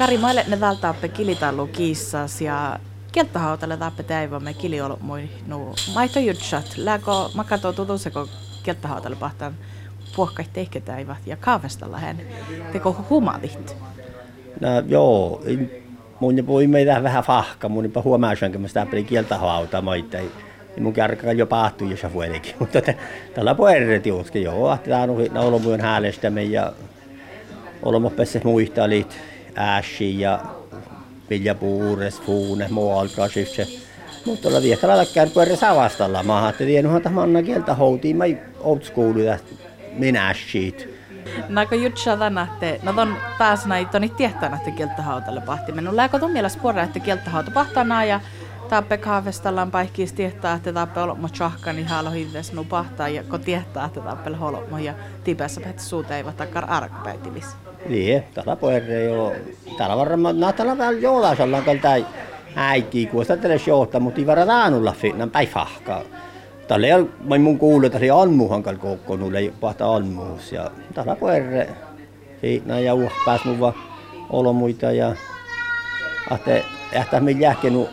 Kari, maille ne vältaappe kilitallu kiissas ja kieltähautalle taappe täivämme kiliolmui nu maito jutsat. Lääkö makato tutuseko kieltähautalle pahtaan? Puokkait teihketäivät ja kaavestalla hän teko humalit? No joo, mun puhui meitä vähän fahka, mun jopa huomaasin, että mä sitä peli kieltähauta maita. Ja mun kärkkä jo pahtu ja shafuelikin, mutta tällä puolella tiuski joo, että tämä on ollut mun häälestämme ja olemme päässeet muista liit äshi ja Vilja Puures, Fuune, muualta syfse. Mutta olla viekalla puolella savastalla. Mä ajattelin, että tiedän, manna kieltä houtiin, mä old school minä shit. Nako jutsa tänätte, no ton pääs näitä toni tietää näitä kieltähautalle pahti. Mennyt lääkö tuon mielestä puolella, että kieltähauta pahtana ja taappe kaavestallaan paikkiis tietää, että taappe olmo niin haalo hintes nu pahtaa ja kun tietää, että taappe holmo ja tipessä päät suuta ei takar arkpäitivis. Niin, tällä puolella jo, täällä varmaan, no täällä vähän joulaisallaan kaltai äiti, kun sitä tälle showta, mutta ei varmaan aanulla finnan päifahkaa. Tällä ei ole mun kuullut, että se anmuhan kal koko nulle pahta anmuus ja täällä puolella siinä ja uh pääs mun vaan olomuita ja ahte ähtä me jähkenu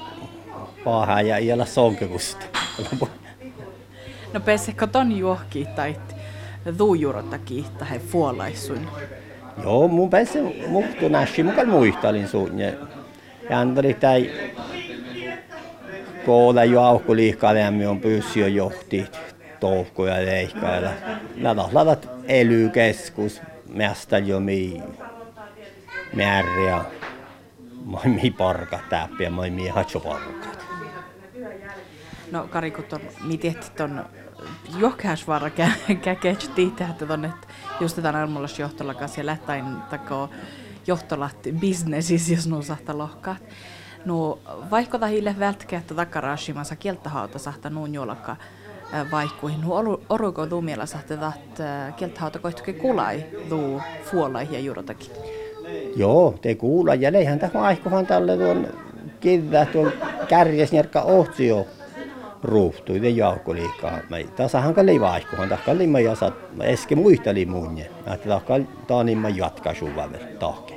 pahaa ja ei olla sonkekusta. No pessekö ton juohki tai tuujurota kiittää he fuolaisuin? Joo, mun päässä muhtu näsi, mukaan muistalin sun. Ja antoi tai koola jo aukko liikkaaleämmi on pyyssi jo johti touhkoja leikkailla. Nämä ladat elykeskus, mästä jo mi määriä. Moi mi parka täppiä, moi mi hatsoparkat. No Kari, kun ton, mi tehti ton johkäsvara käkech tiitä, että ton, että just tämän almullas johtolla kanssa ja lähtain tako johtolat businessis, jos nuo sahta lohkaat. No, vaikka tahille vältkä, että takarashimassa kieltähauta sahta nuun juolakka vaikkuihin. Nu oruko tuu miela sahta taht kieltähauta koittuke kulai tuu fuolai ja juurotakin. Joo, te kuulla ja leihän tähän aikohan tälle tuon kivää tuon kärjes ohtsio ruuhtui ja jaukkoliikaa. Mä tasahan kalli vaihkuhan, tahkalli mä jasat, mä eske muisteli munje. Mä tahkalli taanimma jatka suvaver tahke.